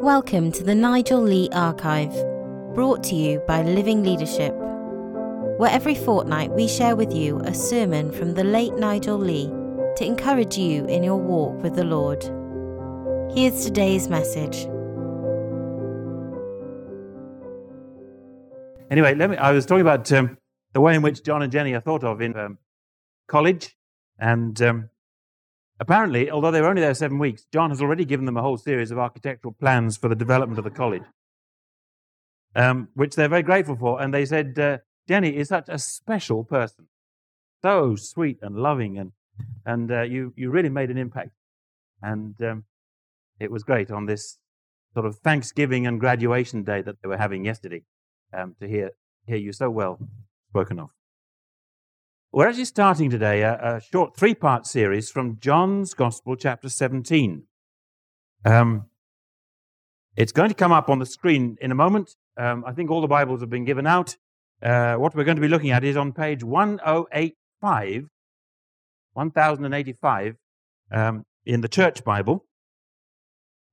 Welcome to the Nigel Lee Archive, brought to you by Living Leadership, where every fortnight we share with you a sermon from the late Nigel Lee to encourage you in your walk with the Lord. Here's today's message. Anyway, let me. I was talking about um, the way in which John and Jenny are thought of in um, college, and um, apparently, although they were only there seven weeks, John has already given them a whole series of architectural plans for the development of the college, um, which they're very grateful for. And they said uh, Jenny is such a special person, so sweet and loving, and and uh, you you really made an impact, and um, it was great on this sort of Thanksgiving and graduation day that they were having yesterday um, to hear hear you so well spoken of. We're actually starting today a, a short three part series from John's Gospel, chapter 17. Um, it's going to come up on the screen in a moment. Um, I think all the Bibles have been given out. Uh, what we're going to be looking at is on page 1085, 1085 um, in the Church Bible.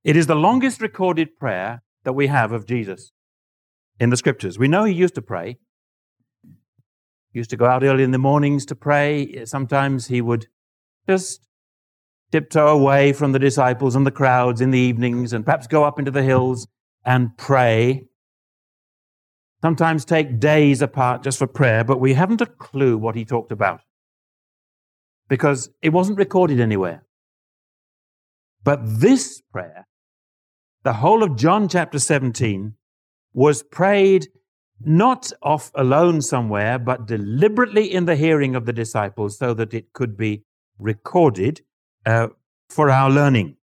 It is the longest recorded prayer that we have of Jesus in the scriptures. We know he used to pray used to go out early in the mornings to pray. Sometimes he would just tiptoe away from the disciples and the crowds in the evenings and perhaps go up into the hills and pray. Sometimes take days apart just for prayer, but we haven't a clue what he talked about because it wasn't recorded anywhere. But this prayer, the whole of John chapter 17, was prayed not off alone somewhere, but deliberately in the hearing of the disciples so that it could be recorded uh, for our learning.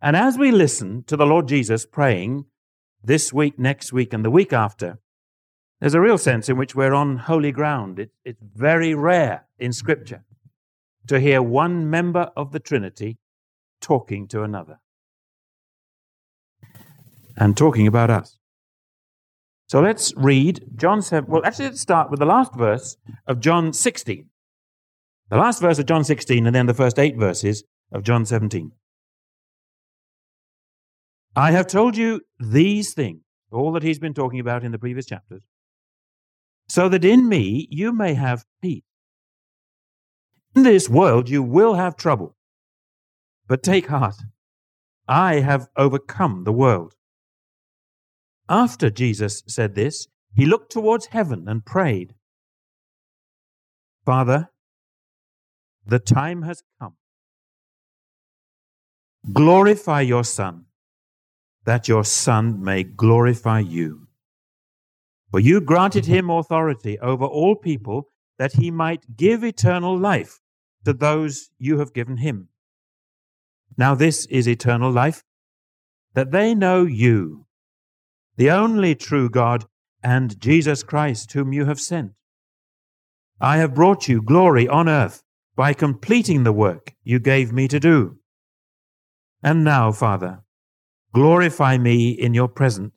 And as we listen to the Lord Jesus praying this week, next week, and the week after, there's a real sense in which we're on holy ground. It, it's very rare in Scripture to hear one member of the Trinity talking to another and talking about us. So let's read John 7. Well, actually, let's start with the last verse of John 16. The last verse of John 16, and then the first eight verses of John 17. I have told you these things, all that he's been talking about in the previous chapters, so that in me you may have peace. In this world you will have trouble, but take heart. I have overcome the world. After Jesus said this, he looked towards heaven and prayed, Father, the time has come. Glorify your Son, that your Son may glorify you. For you granted him authority over all people, that he might give eternal life to those you have given him. Now, this is eternal life, that they know you, the only true God, and Jesus Christ, whom you have sent. I have brought you glory on earth by completing the work you gave me to do. And now, Father, glorify me in your presence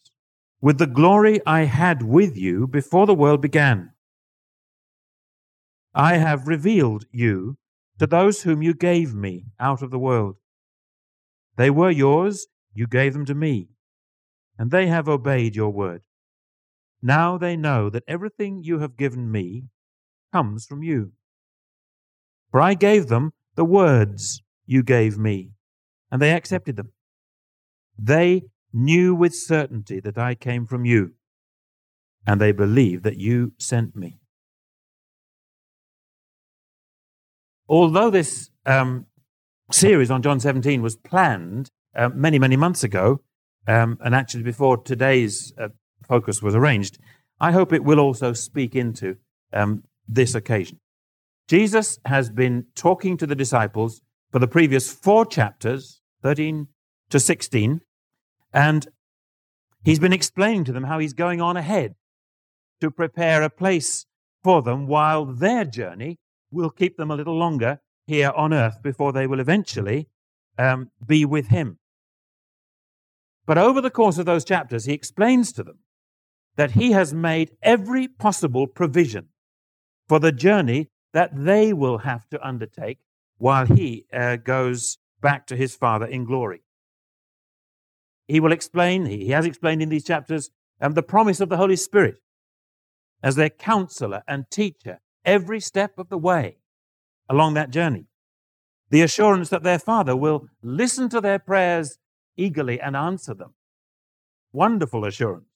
with the glory I had with you before the world began. I have revealed you to those whom you gave me out of the world. They were yours, you gave them to me and they have obeyed your word. Now they know that everything you have given me comes from you. For I gave them the words you gave me, and they accepted them. They knew with certainty that I came from you, and they believed that you sent me. Although this um, series on John 17 was planned uh, many, many months ago, um, and actually before today's uh, focus was arranged, I hope it will also speak into um, this occasion. Jesus has been talking to the disciples for the previous four chapters, 13 to 16, and he's been explaining to them how he's going on ahead to prepare a place for them while their journey will keep them a little longer here on earth before they will eventually um, be with him. But over the course of those chapters, he explains to them that he has made every possible provision for the journey that they will have to undertake while he uh, goes back to his Father in glory. he will explain, he has explained in these chapters, um, the promise of the Holy Spirit as their counselor and teacher every step of the way along that journey. The assurance that their Father will listen to their prayers eagerly and answer them. Wonderful assurance.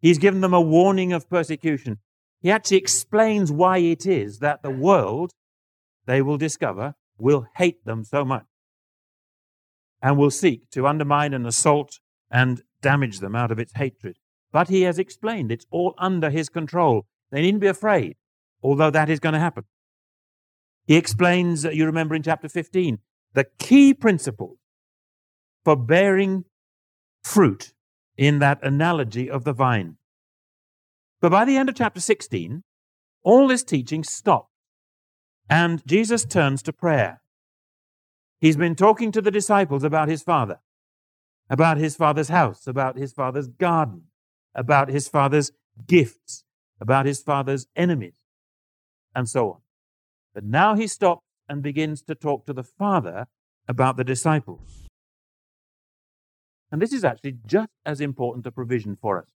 He's given them a warning of persecution. He actually explains why it is that the world, they will discover, will hate them so much and will seek to undermine and assault and damage them out of its hatred. But he has explained it's all under his control. They needn't be afraid, although that is going to happen. He explains, you remember in chapter 15, the key principle for bearing fruit in that analogy of the vine. But by the end of chapter 16, all this teaching stops, and Jesus turns to prayer. He's been talking to the disciples about his father, about his father's house, about his father's garden, about his father's gifts, about his father's enemies, and so on. But now he stops and begins to talk to the father about the disciples. And this is actually just as important a provision for us.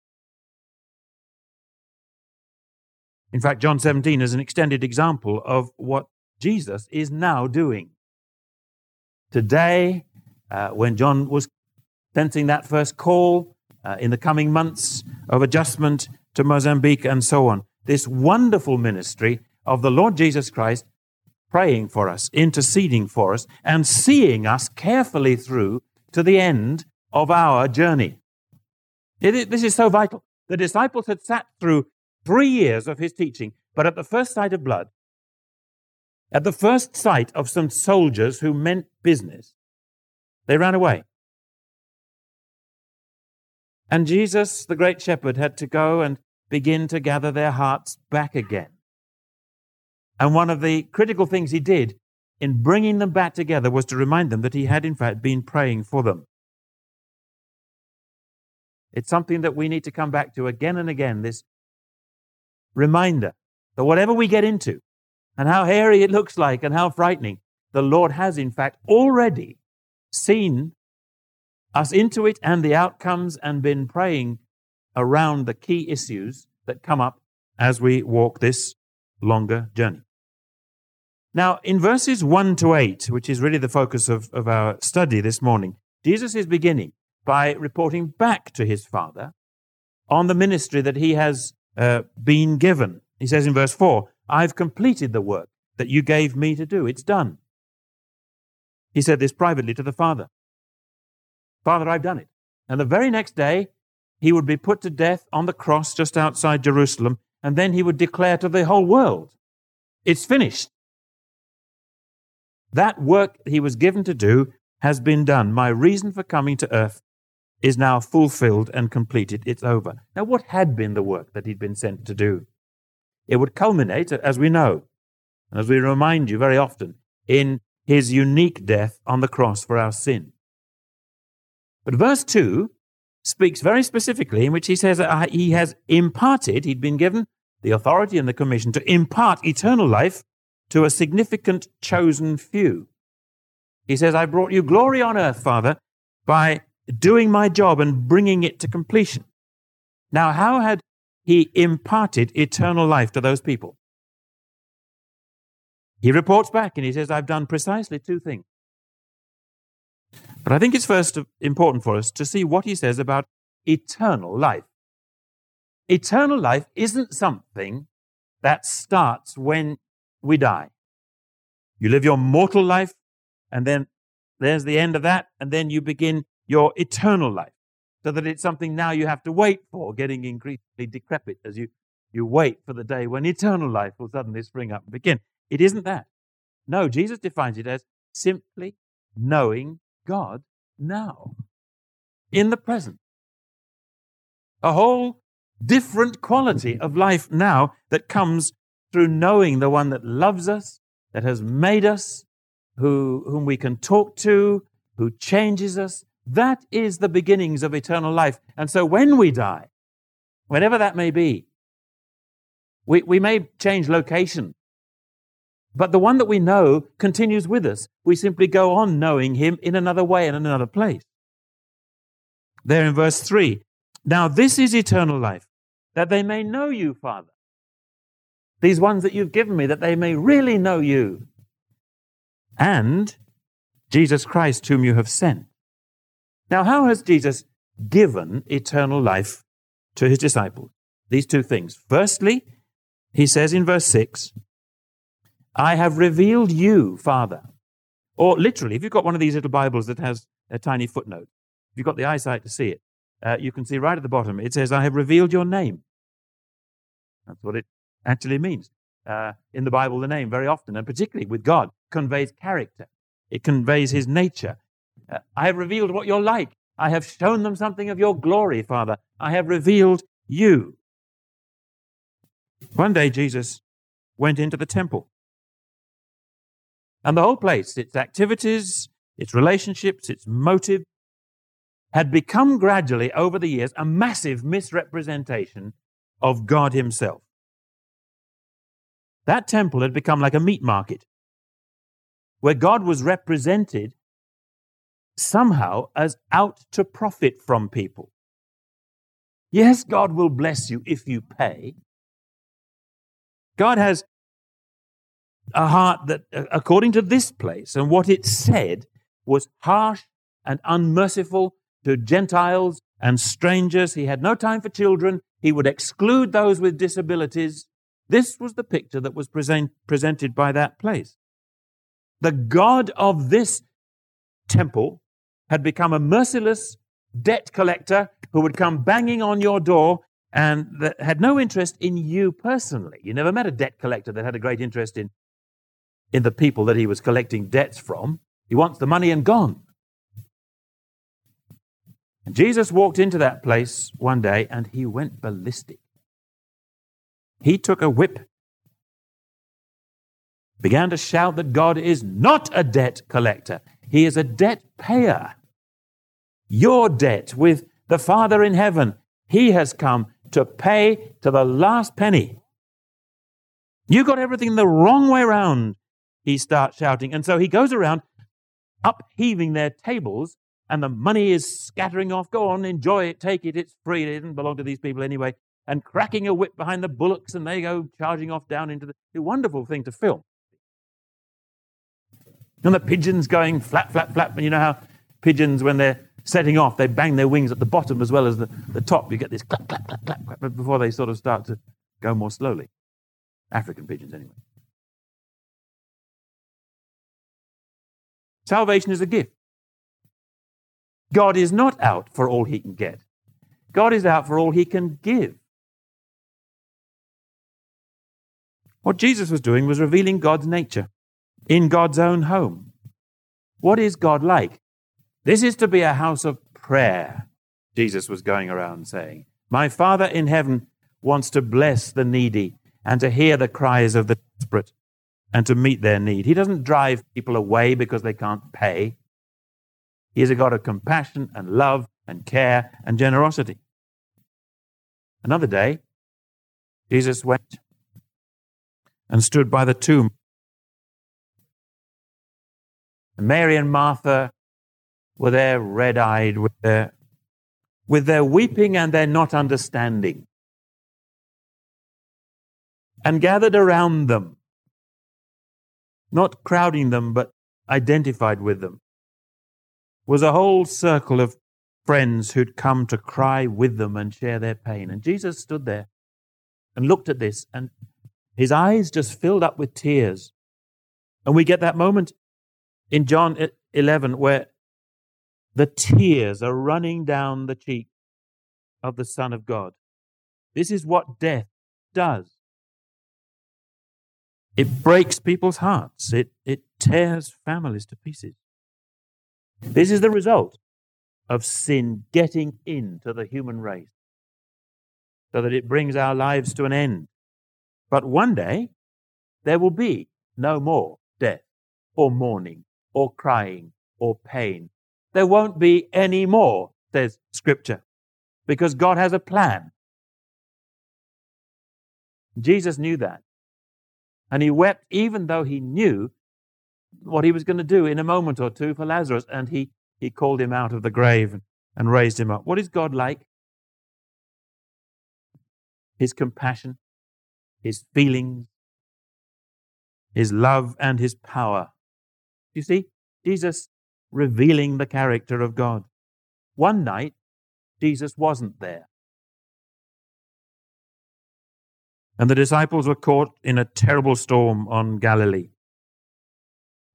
In fact, John 17 is an extended example of what Jesus is now doing. Today, uh, when John was sensing that first call uh, in the coming months of adjustment to Mozambique and so on, this wonderful ministry of the Lord Jesus Christ praying for us, interceding for us, and seeing us carefully through to the end of our journey. This is so vital. The disciples had sat through three years of his teaching, but at the first sight of blood, at the first sight of some soldiers who meant business, they ran away. And Jesus, the great shepherd, had to go and begin to gather their hearts back again. And one of the critical things he did in bringing them back together was to remind them that he had, in fact, been praying for them. It's something that we need to come back to again and again this reminder that whatever we get into, and how hairy it looks like and how frightening, the Lord has, in fact, already seen us into it and the outcomes and been praying around the key issues that come up as we walk this longer journey. Now, in verses 1 to 8, which is really the focus of, of our study this morning, Jesus is beginning by reporting back to his Father on the ministry that he has uh, been given. He says in verse 4, I've completed the work that you gave me to do. It's done. He said this privately to the Father Father, I've done it. And the very next day, he would be put to death on the cross just outside Jerusalem, and then he would declare to the whole world, It's finished. That work he was given to do has been done. My reason for coming to earth is now fulfilled and completed. It's over. Now, what had been the work that he'd been sent to do? It would culminate, as we know, and as we remind you very often, in his unique death on the cross for our sin. But verse 2 speaks very specifically in which he says that uh, he has imparted, he'd been given the authority and the commission to impart eternal life to a significant chosen few. He says, I brought you glory on earth, Father, by doing my job and bringing it to completion. Now, how had he imparted eternal life to those people? He reports back and he says, I've done precisely two things. But I think it's first important for us to see what he says about eternal life. Eternal life isn't something that starts when we die. You live your mortal life, and then there's the end of that, and then you begin your eternal life. So that it's something now you have to wait for, getting increasingly decrepit as you, you wait for the day when eternal life will suddenly spring up and begin. It isn't that. No, Jesus defines it as simply knowing God now, in the present. A whole different quality of life now that comes through knowing the one that loves us, that has made us, who, whom we can talk to, who changes us. That is the beginnings of eternal life. And so when we die, whenever that may be, we, we may change location, but the one that we know continues with us. We simply go on knowing him in another way, in another place. there in verse 3. Now, this is eternal life, that they may know you, Father. These ones that you've given me, that they may really know you. And Jesus Christ, whom you have sent. Now, how has Jesus given eternal life to his disciples? These two things. Firstly, he says in verse 6, I have revealed you, Father. Or literally, if you've got one of these little Bibles that has a tiny footnote, if you've got the eyesight to see it, uh, you can see right at the bottom, it says, I have revealed your name. That's what it actually means. Uh, in the Bible, the name very often, and particularly with God, conveys character. It conveys his nature. I have revealed what you're like. I have shown them something of your glory, Father. I have revealed you. One day, Jesus went into the temple. And the whole place, its activities, its relationships, its motive, had become gradually over the years a massive misrepresentation of God Himself. That temple had become like a meat market where God was represented somehow as out to profit from people. Yes, God will bless you if you pay. God has a heart that, according to this place and what it said, was harsh and unmerciful to Gentiles and strangers. He had no time for children. He would exclude those with disabilities. This was the picture that was present, presented by that place. The God of this temple had become a merciless debt collector who would come banging on your door and that had no interest in you personally. You never met a debt collector that had a great interest in, in the people that he was collecting debts from. He wants the money and gone. And Jesus walked into that place one day and he went ballistic. He took a whip, began to shout that God is not a debt collector, He is a debt payer. Your debt with the Father in heaven, He has come to pay to the last penny. You got everything the wrong way round, he starts shouting. And so he goes around upheaving their tables and the money is scattering off. Go on, enjoy it, take it, it's free. It didn't belong to these people anyway. And cracking a whip behind the bullocks, and they go charging off down into the. Wonderful thing to film. And the pigeons going flap, flap, flap. And you know how pigeons, when they're setting off, they bang their wings at the bottom as well as the, the top. You get this clap, clap, clap, clap, clap before they sort of start to go more slowly. African pigeons, anyway. Salvation is a gift. God is not out for all he can get, God is out for all he can give. What Jesus was doing was revealing God's nature in God's own home. What is God like? This is to be a house of prayer, Jesus was going around saying. My Father in heaven wants to bless the needy and to hear the cries of the desperate and to meet their need. He doesn't drive people away because they can't pay. He is a God of compassion and love and care and generosity. Another day, Jesus went and stood by the tomb. Mary and Martha were there red eyed with their, with their weeping and their not understanding. And gathered around them, not crowding them, but identified with them was a whole circle of friends who'd come to cry with them and share their pain. And Jesus stood there and looked at this, and his eyes just filled up with tears. And we get that moment in John 11 where the tears are running down the cheek of the Son of God. This is what death does. It breaks people's hearts. It, it tears families to pieces. This is the result of sin getting into the human race so that it brings our lives to an end. But one day, there will be no more death or mourning or crying or pain. There won't be any more, says Scripture, because God has a plan. Jesus knew that. And he wept even though he knew what he was going to do in a moment or two for Lazarus, and he, he called him out of the grave. and raised him up. What is God like? His compassion, his feelings, his love, and his power. You see, Jesus revealing the character of God. One night, Jesus wasn't there. And the disciples were caught in a terrible storm on Galilee.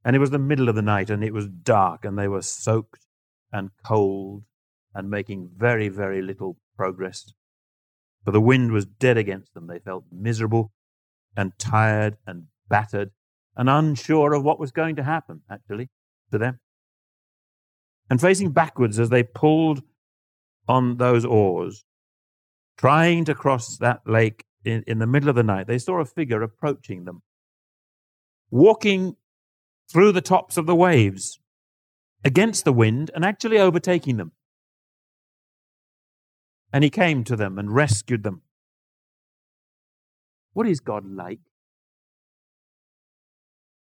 And it was the middle of the night, and it was dark, and they were soaked and cold and making very, very little progress. For the wind was dead against them. They felt miserable and tired and battered and unsure of what was going to happen, actually, to them. And facing backwards as they pulled on those oars, trying to cross that lake in, in the middle of the night, they saw a figure approaching them, walking through the tops of the waves against the wind and actually overtaking them. And he came to them and rescued them. What is God like?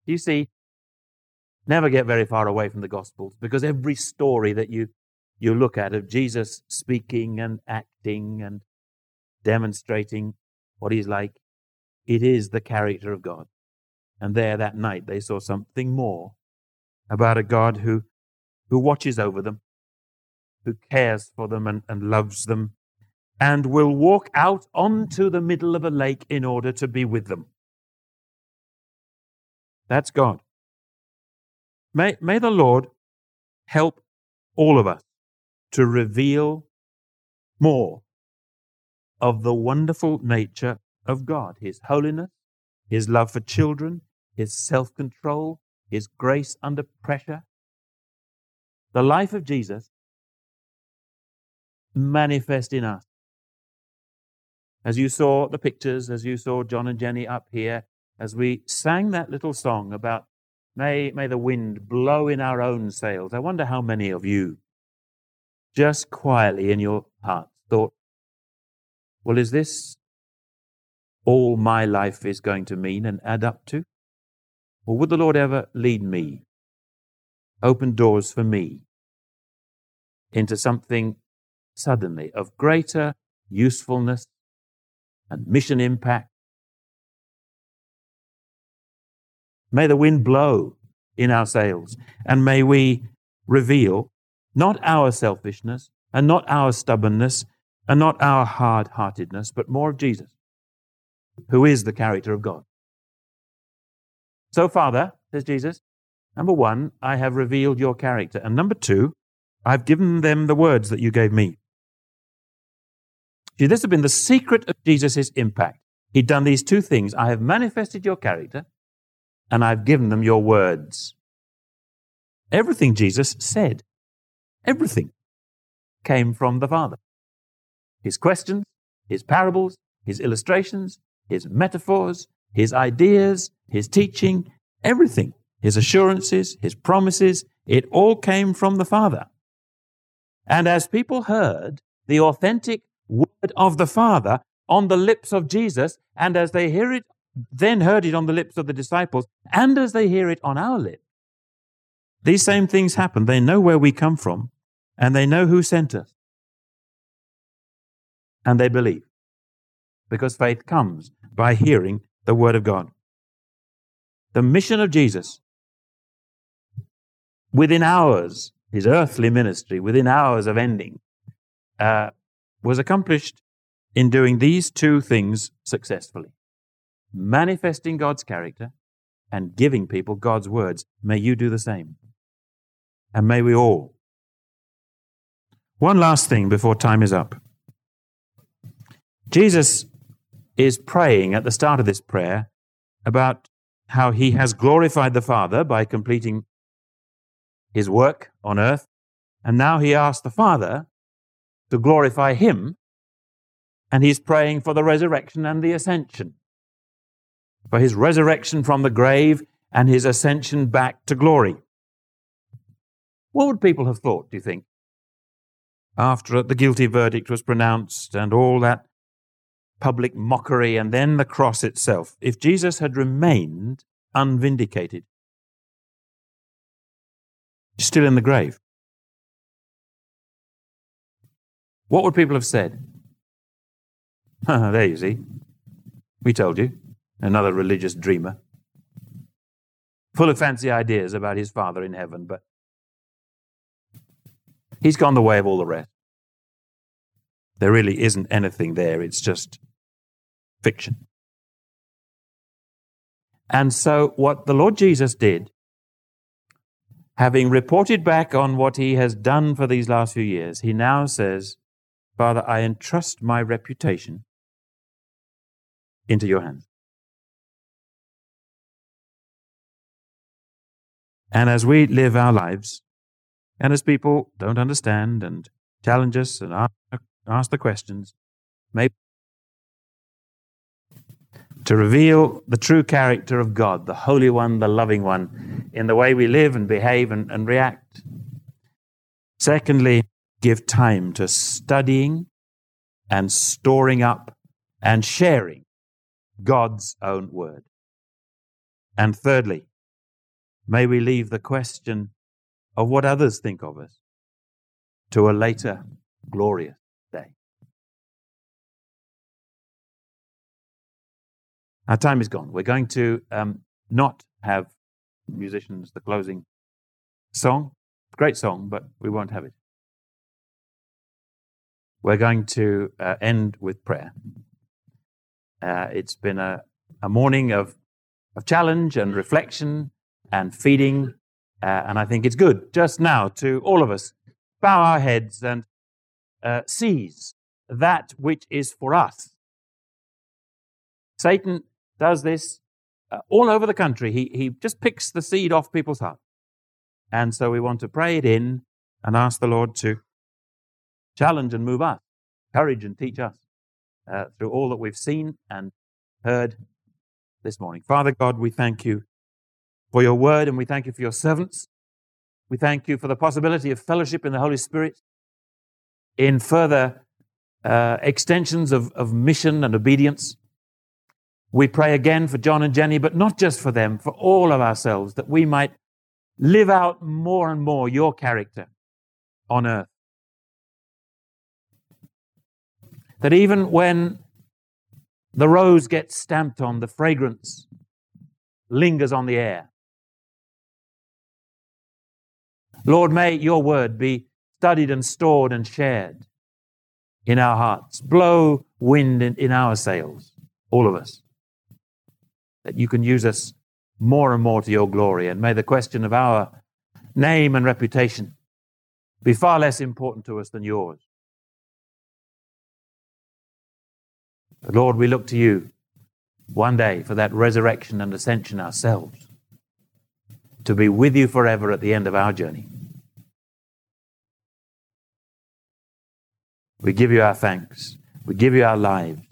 You see, never get very far away from the Gospels because every story that you, you look at of Jesus speaking and acting and demonstrating what he's like, it is the character of God. And there that night they saw something more about a God who, who watches over them, who cares for them and, and loves them, and will walk out onto the middle of a lake in order to be with them. That's God. May, may the Lord help all of us to reveal more of the wonderful nature of God, His holiness, His love for children, His self control, His grace under pressure. The life of Jesus manifest in us. As you saw the pictures, as you saw John and Jenny up here, as we sang that little song about may, may the wind blow in our own sails, I wonder how many of you just quietly in your hearts thought, well, is this all my life is going to mean and add up to? Or would the Lord ever lead me, open doors for me into something suddenly of greater usefulness and mission impact May the wind blow in our sails, and may we reveal not our selfishness and not our stubbornness and not our hard heartedness, but more of Jesus, who is the character of God. So, Father, says Jesus, number one, I have revealed your character. And number two, I've given them the words that you gave me. See, this has been the secret of Jesus' impact. He'd done these two things. I have manifested your character, and I've given them your words. Everything Jesus said, everything came from the Father. His questions, his parables, his illustrations, his metaphors, his ideas, his teaching, everything, his assurances, his promises, it all came from the Father. And as people heard the authentic word of the Father on the lips of Jesus, and as they hear it then heard it on the lips of the disciples, and as they hear it on our lips, these same things happen. They know where we come from, and they know who sent us. And they believe. Because faith comes by hearing the word of God. The mission of Jesus, within hours, his earthly ministry, within hours of ending, uh, was accomplished in doing these two things successfully manifesting God's character and giving people God's words. May you do the same. And may we all. One last thing before time is up. Jesus is praying at the start of this prayer about how he has glorified the Father by completing his work on earth. And now he asks the Father to glorify him. And he's praying for the resurrection and the ascension for his resurrection from the grave and his ascension back to glory. What would people have thought, do you think? After the guilty verdict was pronounced and all that public mockery and then the cross itself, if Jesus had remained unvindicated, still in the grave. what would people have said? there you see. We told you. Another religious dreamer. Full of fancy ideas about his Father in heaven, but he's gone the way of all the rest. There really isn't anything there, it's just fiction. And so, what the Lord Jesus did, having reported back on what he has done for these last few years, he now says, Father, I entrust my reputation into your hands. And as we live our lives, and as people don't understand and challenge us and ask, the questions, maybe to reveal the true character of God, the Holy One, the Loving One, in the way we live and behave and, and react. Secondly, give time to studying and storing up and sharing God's own word. And thirdly, may we leave the question of what others think of us to a later glorious day. Our time is gone. We're going to um, not have musicians, the closing song. Great song, but we won't have it. We're going to uh, end with prayer. Uh, it's been a, a morning of, of challenge and reflection and feeding, uh, and I think it's good just now to all of us bow our heads and uh, seize that which is for us. Satan does this uh, all over the country. He, he just picks the seed off people's hearts. And so we want to pray it in and ask the Lord to challenge and move us, courage and teach us uh, through all that we've seen and heard this morning. Father God, we thank you for your word and we thank you for your servants. We thank you for the possibility of fellowship in the Holy Spirit, in further uh, extensions of, of mission and obedience. We pray again for John and Jenny, but not just for them, for all of ourselves, that we might live out more and more your character on earth. That even when the rose gets stamped on, the fragrance lingers on the air. Lord, may your word be studied and stored and shared in our hearts. Blow wind in, in our sails, all of us that you can use us more and more to your glory. And may the question of our name and reputation be far less important to us than yours. But Lord, we look to you one day for that resurrection and ascension ourselves, to be with you forever at the end of our journey. We give you our thanks. We give you our lives.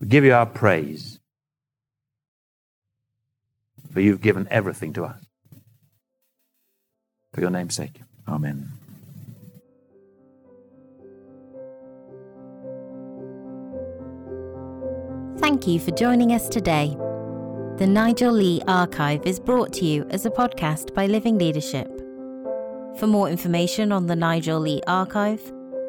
We give you our praise for you've given everything to us. For your name's sake. Amen. Thank you for joining us today. The Nigel Lee Archive is brought to you as a podcast by Living Leadership. For more information on the Nigel Lee Archive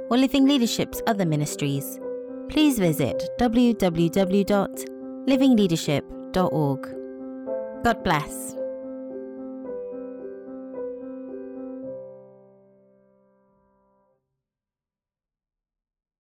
or Living Leadership's other ministries, please visit www.livingleadership.org. God bless.